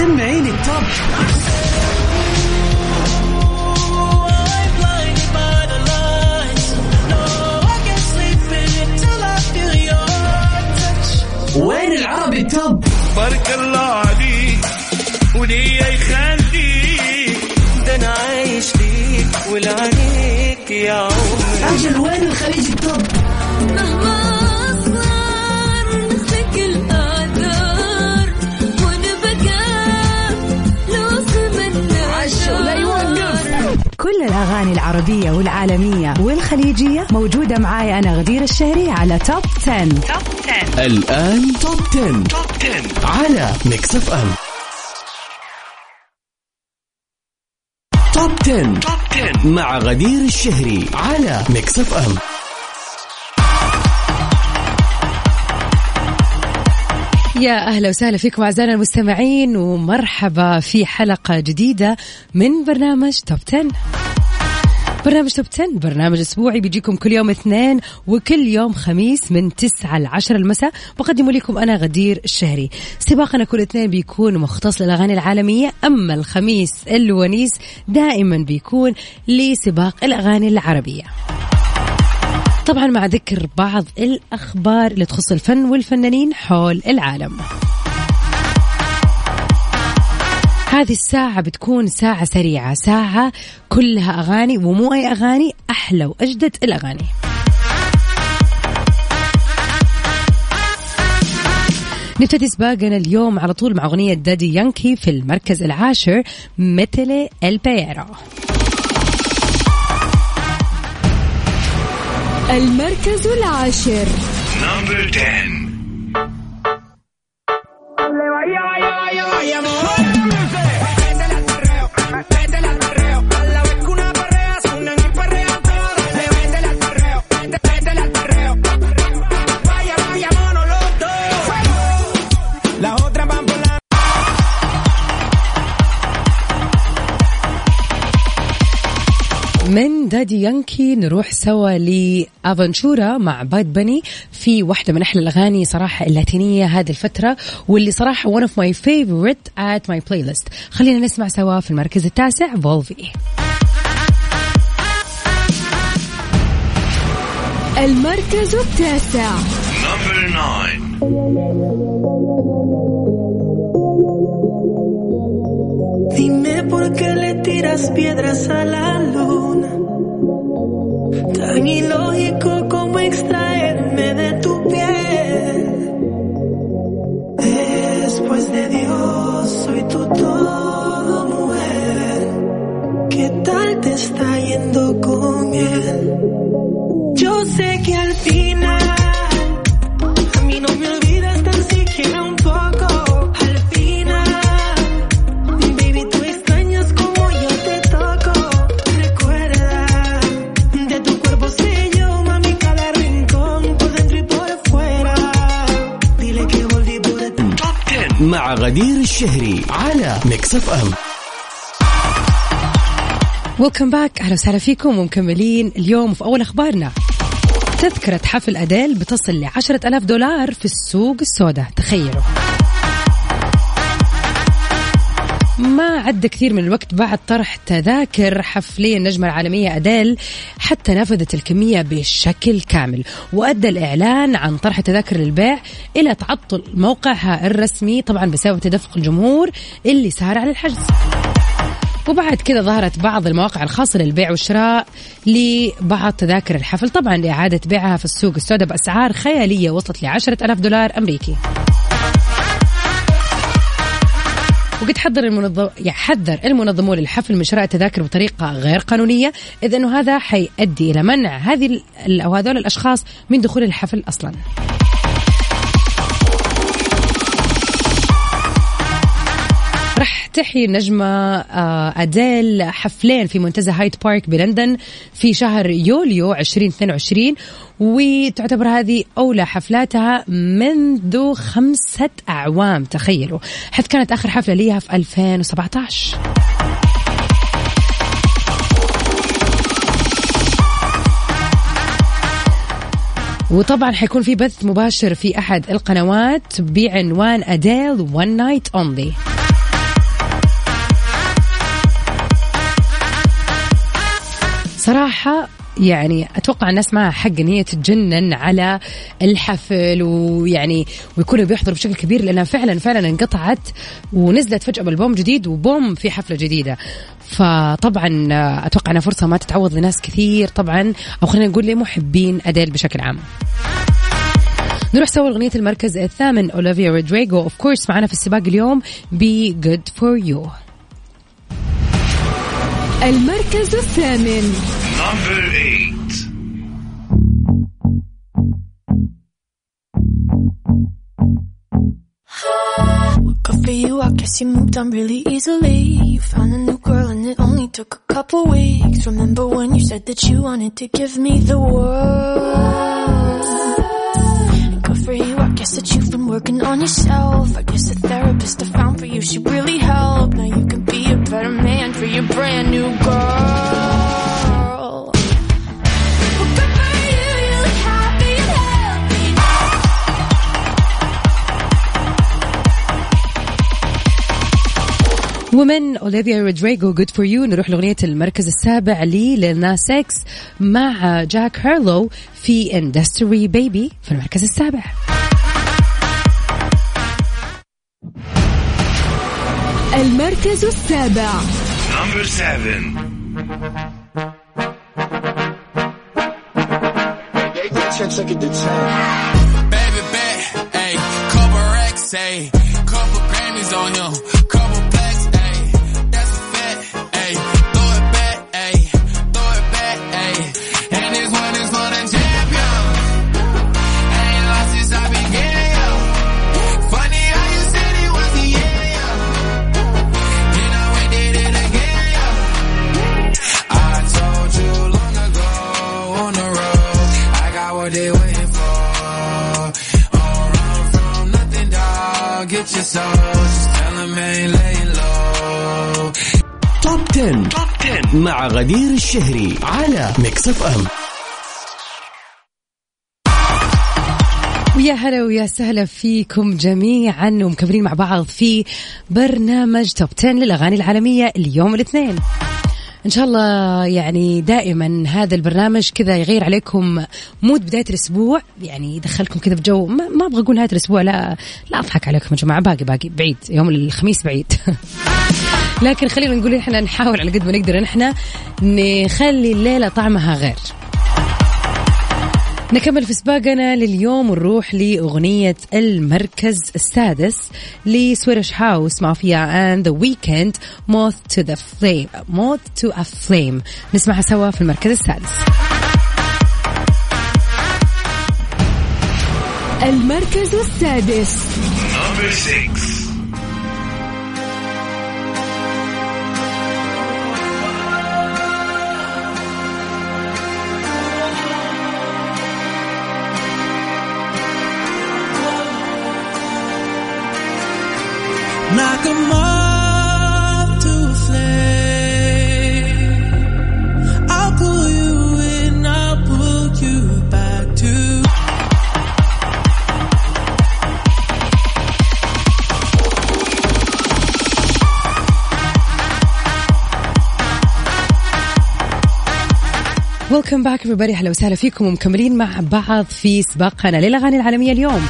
سمعيني ال top. وين العربي ال top؟ بارك الله عليك وليا يخليك. ده أنا عايش ليك ولعنيك يا عمري. أجل وين الخليج ال top؟ مهما الأغاني العربية والعالمية والخليجية. موجودة معاي أنا غدير الشهري على Top 10. Top 10 الآن Top 10. Top 10 على Mix FM Top 10. Top 10 مع غدير الشهري على Mix FM يا أهلا وسهلا فيكم أعزائنا المستمعين ومرحبا في حلقة جديدة من برنامج توب 10 برنامج توب 10 برنامج أسبوعي بيجيكم كل يوم اثنين وكل يوم خميس من 9 ل 10 المساء. بقدمه لكم أنا غدير الشهري. سباقنا كل اثنين بيكون مختص للأغاني العالمية أما الخميس الونيس دائما بيكون لسباق الأغاني العربية. طبعا مع ذكر بعض الأخبار اللي تخص الفن والفنانين حول العالم. هذه الساعة بتكون ساعة سريعة ساعة كلها أغاني ومو أي أغاني أحلى وأجدد الأغاني. نبتدي سباقنا اليوم على طول مع أغنية دادي يانكي في المركز العاشر مثل البيرو المركز العاشر. نمبر 10 من Daddy Yankee نروح سوا ل Aventura مع Bad Bunny في واحدة من أحلى الأغاني صراحة اللاتينية هذه الفترة واللي صراحة one of my favorite at my playlist. خلينا نسمع سوا في المركز التاسع Volví. المركز التاسع. number 9 Dime por qué le tiras piedras a la luna. Tan ilógico como extraerme de tu piel. Después de Dios, soy tu todo, mujer. ¿Qué tal te está yendo con él? غدير الشهري على Mix FM welcome back أهلا وسهلا فيكم ومكملين اليوم في أول أخبارنا. تذكرة حفل أديل بتصل لعشرة ألاف دولار في السوق السوداء. تخيلوا. ما عدى كثير من الوقت بعد طرح تذاكر حفلي النجمة العالمية أديل حتى نفذت الكمية بشكل كامل وأدى الإعلان عن طرح تذاكر للبيع إلى تعطل موقعها الرسمي طبعا بسبب تدفق الجمهور اللي سارع للحجز وبعد كذا ظهرت بعض المواقع الخاصة للبيع والشراء لبعض تذاكر الحفل طبعا لإعادة بيعها في السوق السوداء بأسعار خيالية وصلت لعشرة ألاف دولار أمريكي. وقد حذر المنظم يحذر المنظمون للحفل من شراء التذاكر بطريقة غير قانونية إذ أنه هذا حيؤدي إلى منع هذه أو هذول الأشخاص من دخول الحفل أصلا. تحيي النجمة آه، أديل حفلين في منتزه هايد بارك بلندن في شهر يوليو 2022 وتعتبر هذه أولى حفلاتها منذ خمسة أعوام تخيلوا. حيث كانت آخر حفلة ليها في 2017 وطبعا حيكون في بث مباشر في أحد القنوات بعنوان أديل One Night Only. صراحة يعني أتوقع الناس معها حق إن هي تتجنن على الحفل ويعني ويكونوا بيحضروا بشكل كبير لأنها فعلا فعلا انقطعت ونزلت فجأة بالبوم جديد وبوم في حفلة جديدة. فطبعا أتوقع إنها فرصة ما تتعوض لناس كثير طبعا أو خلينا نقول لمحبين أديل بشكل عام. نروح سوا اغنيه المركز الثامن Olivia Rodrigo of course معنا في السباق اليوم ب Good for You المركز الثامن Number eight. Good for you, I guess you moved on really easily. You found a new girl and it only took a couple weeks. Remember when you said that you wanted to give me the world? Good for you, I guess that you've been working on yourself. I guess the therapist I found for you should really help. Brand new girl. Well, good for you, you look happy and healthy. ومن Olivia Rodrigo Good for You نروح لأغنية المركز السابع ل Lil Nas X مع Jack Harlow في Industry Baby في المركز السابع المركز السابع Number seven. Baby bet, ayy, couple racks, ayy, couple Grammys on him, couple 10. Top 10 مع غدير الشهري على Mix FM ويا هلا ويا سهلا فيكم جميعا ومكملين مع بعض في برنامج Top 10 للأغاني العالمية اليوم الاثنين. إن شاء الله يعني دائما هذا البرنامج كذا يغير عليكم mood بداية الأسبوع. يعني يدخلكم كذا في جو. ما, ما أبغى أقول نهايه الأسبوع لا لا أضحك عليكم يا جماعة. باقي باقي بعيد. يوم الخميس بعيد. لكن خلينا نقول إحنا نحاول على قد ما نقدر إحنا نخلي الليلة طعمها غير. نكمل في سباقنا لليوم ونروح لأغنية المركز السادس لسويرش هاوس فيها and the weekend moth to the flame moth to a flame. نسمعها سوا في المركز السادس. المركز السادس. ويلكم باك everybody. أهلا وسهلا فيكم. ومكملين مع بعض في سباقنا للأغاني العالمية اليوم.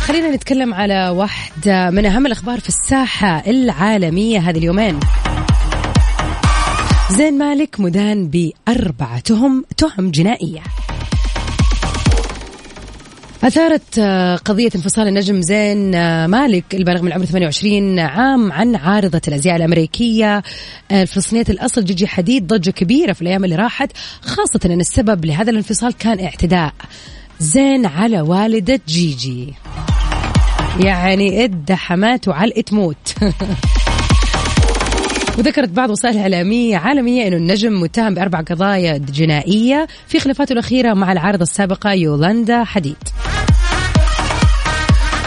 خلينا نتكلم على واحدة من أهم الأخبار في الساحة العالمية هذه اليومين. زين مالك مدان بأربعة تهم تهم جنائية. أثارت آه، قضية انفصال النجم زين آه، مالك البالغ من العمر 28 عام عن عارضة الأزياء الأمريكية. آه، الفلسطينية الأصل جيجي حديد ضجة كبيرة في الأيام اللي راحت خاصة أن السبب لهذا الانفصال كان اعتداء. زين على والدة جيجي يعني ادى حماته علقة موت وذكرت بعض وسائل إعلامية عالمية أنه النجم متهم بأربع قضايا جنائية. في خلافاته الأخيرة مع العارضة السابقة يولاندا حديد.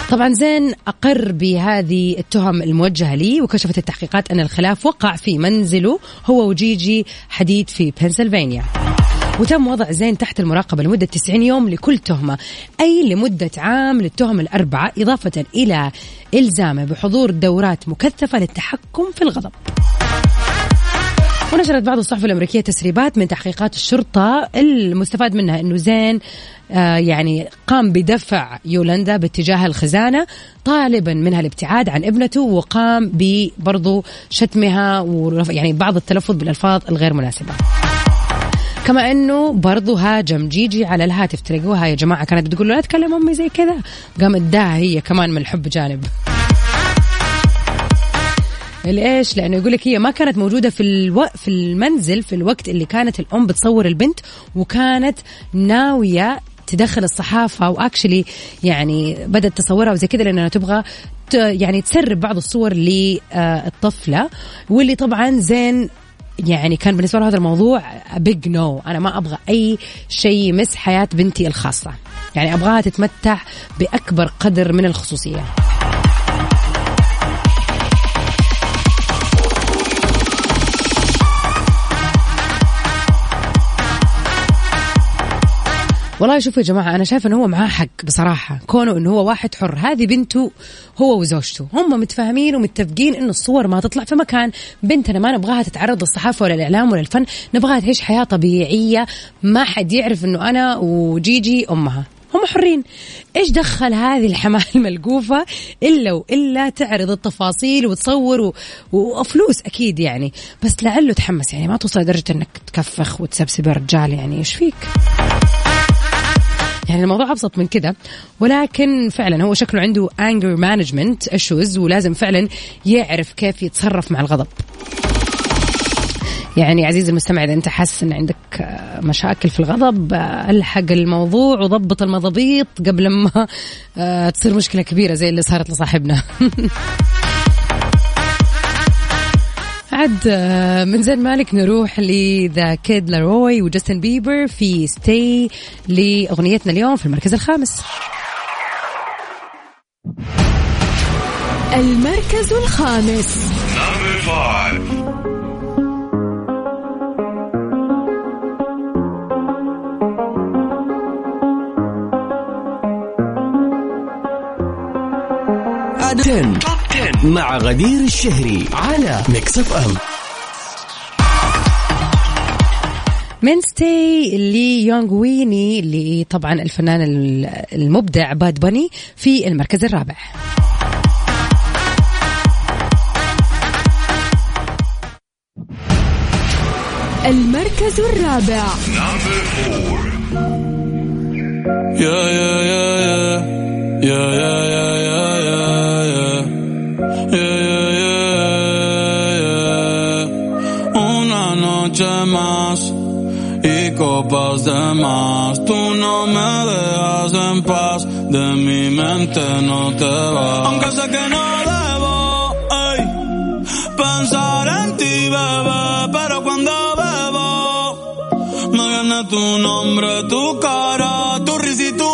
طبعا زين أقر بهذه التهم الموجهة لي وكشفت التحقيقات أن الخلاف وقع في منزله هو وجيجي حديد في بنسلفانيا. وتم وضع زين تحت المراقبة لمدة 90 يوم لكل تهمة أي لمدة عام للتهم الأربعة إضافة إلى إلزامه بحضور دورات مكثفة للتحكم في الغضب. ونشرت بعض الصحف الأمريكية تسريبات من تحقيقات الشرطة المستفاد منها أنه زين آه يعني قام بدفع يولندا باتجاه الخزانة طالبا منها الابتعاد عن ابنته وقام ببرضو شتمها ويعني بعض التلفظ بالألفاظ الغير مناسبة. كما إنه برضو هاجم جيجي على الهاتف. تلاقوها يا جماعة كانت بتقول له لا تكلم أمي زي كذا. قام اداها هي كمان من الحب جانب. ليش؟ لأنه يقول لك هي ما كانت موجودة في ألو... في المنزل في الوقت اللي كانت الأم بتصور البنت وكانت ناوية تدخل الصحافة وأكشلي يعني بدأت تصورها وزي كذا لأنها تبغى ت... يعني تسرب بعض الصور للطفله واللي طبعا زين يعني كان بالنسبة له هذا الموضوع بيج نو. أنا ما أبغى أي شيء يمس حياة بنتي الخاصة يعني أبغاها تتمتع بأكبر قدر من الخصوصية والله شوفوا يا جماعة أنا شايفة أنه هو معاه حق بصراحة. كونه أنه هو واحد حر. هذه بنته هو وزوجته. هم متفاهمين ومتفقين أنه الصور ما تطلع في مكان. بنتنا ما نبغاها تتعرض للصحافة ولا الإعلام ولا الفن. نبغاها تعيش حياة طبيعية. ما حد يعرف أنه أنا وجيجي أمها. هم حرين. إيش دخل هذه الحماة الملقوفة؟ إلا وإلا تعرض التفاصيل وتصور. وفلوس أكيد يعني. بس لعله تحمس يعني. ما توصل لدرجة إنك تكفخ وتسبسب الرجال يعني. إيش فيك؟ يعني الموضوع أبسط من كذا ولكن فعلا هو شكله عنده anger management issues ولازم فعلا يعرف كيف يتصرف مع الغضب. يعني عزيزي المستمع إذا أنت حاسس إن عندك مشاكل في الغضب ألحق الموضوع وضبط المضابيط قبل ما آه، تصير مشكلة كبيرة زي اللي صارت لصاحبنا. عد آه، من زين مالك نروح لذا كيد لاروي وجاستن بيبر في ستي لأغنيتنا اليوم في المركز الخامس. المركز الخامس. 10 مع غدير الشهري على Mix FM من ستي ليونغ ويني اللي طبعا الفنان المبدع باد بني في المركز الرابع المركز الرابع Number four. Yeah, yeah, yeah, yeah. Yeah, copas de más. Tú no me dejas en paz, de mi mente no te vas. Aunque sé que no debo ey, pensar en ti, bebé, pero cuando bebo me viene tu nombre, tu cara, tu risa y tu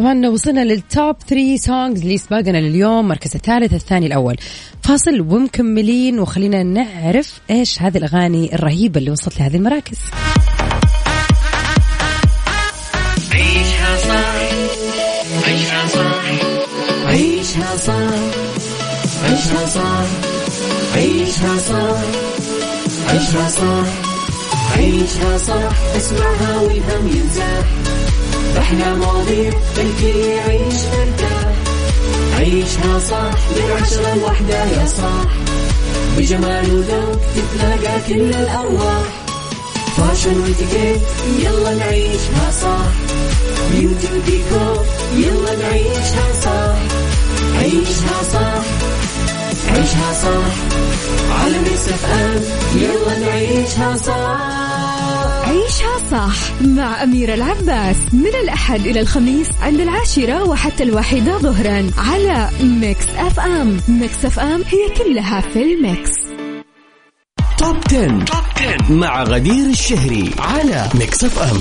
طبعا وصلنا لل top 3 songs اللي سباقنا لليوم مركز الثالث الثاني الأول. فاصل ومكملين وخلينا نعرف إيش هذه الأغاني الرهيبة اللي وصلت لهذه المراكز. عيشها صح عيشها صح. عيشها صح عيشها صح عيشها صح عيشها صح. عيشها صح اسمعها والهم ينزاح. أحلى مواضيع الكل يعيش مرتاح. عيشها صح من عشرة لوحدة يا صاح. بجمال وذوق تتلاقى كل الأرواح. fashion واتيكيت يلا نعيشها صح beauty وديكور يلا نعيشها صح عيشها صح عيشها صح على Mix FM يلا نعيشها صح صح مع أميرة العباس من الأحد إلى الخميس عند العاشرة وحتى الواحدة ظهرا على Mix FM. Mix FM هي كلها في ال mix. Top 10. مع غدير الشهري على Mix FM.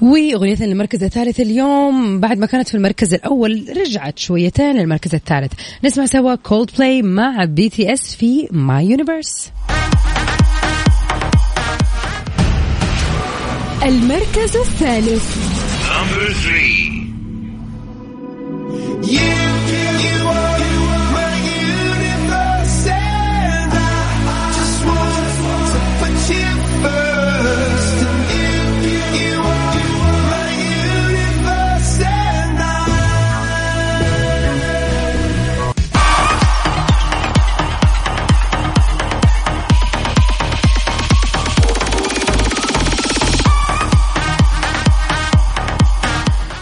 وأغنيتنا للمركز الثالث اليوم بعد ما كانت في المركز الأول رجعت شويتين للمركز الثالث. نسمع سوا كولد بلاي مع BTS في My Universe المركز الثالث.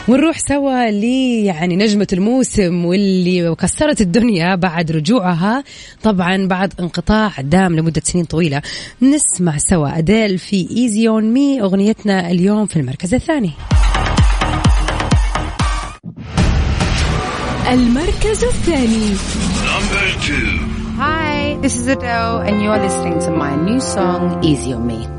ونروح سوا لي يعني نجمة الموسم واللي كسرت الدنيا بعد رجوعها طبعا بعد انقطاع دام لمدة سنين طويلة نسمع سوا أديل في Easy on Me أغنيتنا اليوم في المركز الثاني المركز الثاني Number two. Hi, this is Adele, and you're listening to my new song, Easy on Me.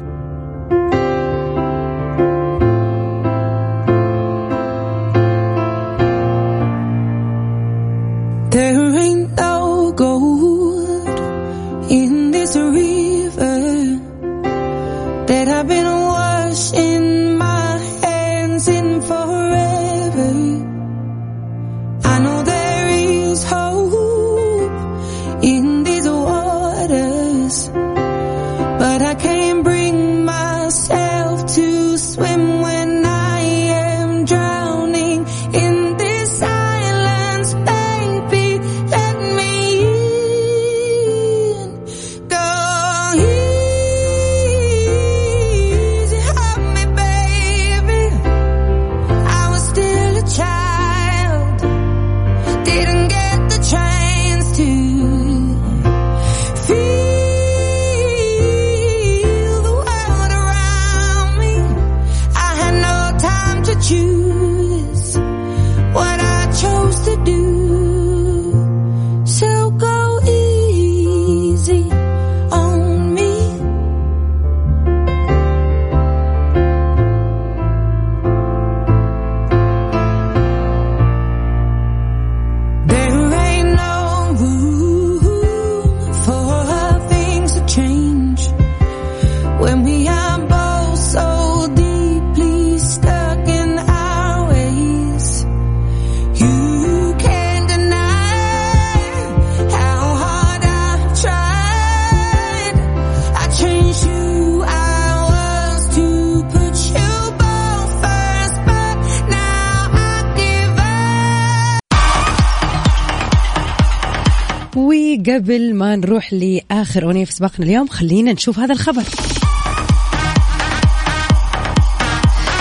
Up. وقبل ما نروح لآخر أغنية في سباقنا اليوم خلينا نشوف هذا الخبر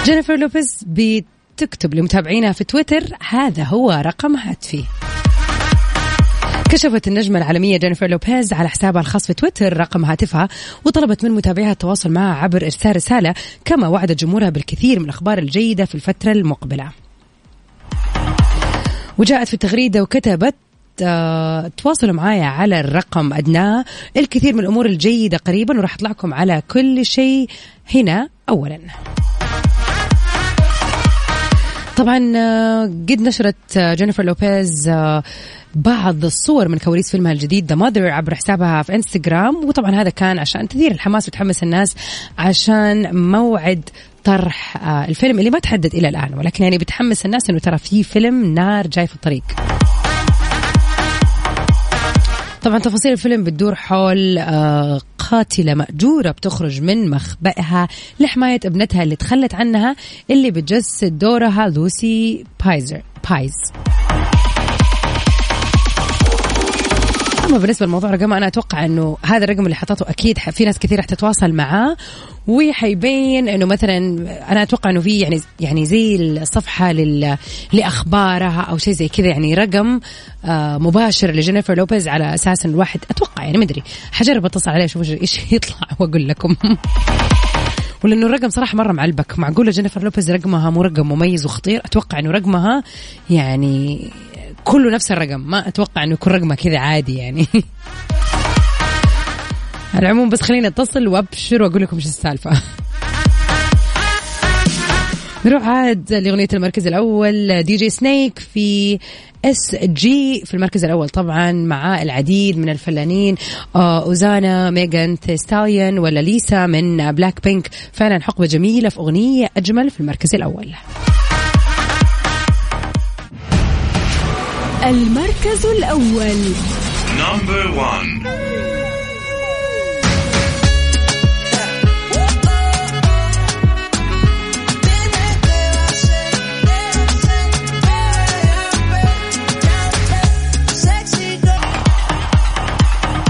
جينيفر لوبيز بتكتب لمتابعينها في تويتر هذا هو رقم هاتفي كشفت النجمة العالمية جينيفر لوبيز على حسابها الخاص في تويتر رقم هاتفها وطلبت من متابعيها التواصل معها عبر إرسال رسالة كما وعدت جمهورها بالكثير من الأخبار الجيدة في الفترة المقبلة وجاءت في التغريدة وكتبت تواصلوا معايا على الرقم أدناه الكثير من الأمور الجيدة قريبا وراح أطلع لكم على كل شيء هنا أولا. طبعا قد نشرت جينيفر لوبيز بعض الصور من كواليس فيلمها الجديد The Mother عبر حسابها في إنستغرام. وطبعا هذا كان عشان تثير الحماس وتحمس الناس عشان موعد طرح آه، الفيلم اللي ما تحدد إلى الآن ولكن يعني بتحمس الناس إنه ترى في فيلم نار جاي في الطريق. طبعا تفاصيل الفيلم بتدور حول آه، قاتلة مأجورة بتخرج من مخبئها لحماية ابنتها اللي تخلت عنها اللي بتجسد دورها لوسي بايزر بايز اما بالنسبة لموضوع رقم أنا أتوقع إنه هذا الرقم اللي حطته أكيد في ناس كثير رح تتواصل معاه وحيبين إنه مثلا أنا أتوقع إنه في يعني يعني زي الصفحه لل لاخبارها أو شيء زي كذا يعني رقم آه مباشر لجينيفر لوبيز على أساس ان الواحد أتوقع يعني ما أدري. حجرب أتصل عليه أشوف إيش يطلع وأقول لكم. ولأنه الرقم صراحة مرة معلبك. معقولة جينيفر لوبيز رقمها مو رقم مميز وخطير؟ أتوقع إنه رقمها يعني كله نفس الرقم. ما أتوقع إنه يكون رقمها كذا عادي يعني. على العموم بس خليني أتصل وأبشر وأقول لكم إيش السالفة. نروح عاد لأغنية المركز الأول. DJ Snake في SG في المركز الأول طبعا مع العديد من الفنانين. آه، أوزونا Megan Stallion ولا ليسا من بلاك بينك. فعلا حقبة جميلة في أغنية أجمل في المركز الأول. المركز الأول.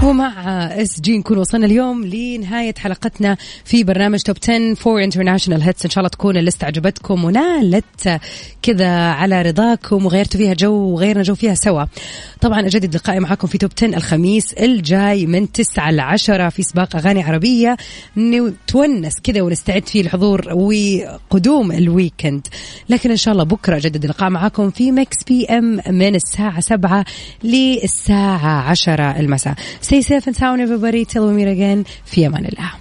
ومع SG نكون وصلنا اليوم لنهاية حلقتنا في برنامج Top 10 for international hits. إن شاء الله تكون ال list عجبتكم ونالت كذا على رضاكم وغيرتوا فيها جو وغيرنا جو فيها سوا. طبعا أجدد لقائي معاكم في Top 10 الخميس الجاي من 9 ل 10 في سباق أغاني عربية. نتونس كذا ونستعد فيه لحضور وقدوم ال weekend. لكن إن شاء الله بكرة أجدد اللقاء معاكم في Mix PM من الساعة 7 للساعة 10 المساء. Stay safe and sound everybody till we meet again في امان الله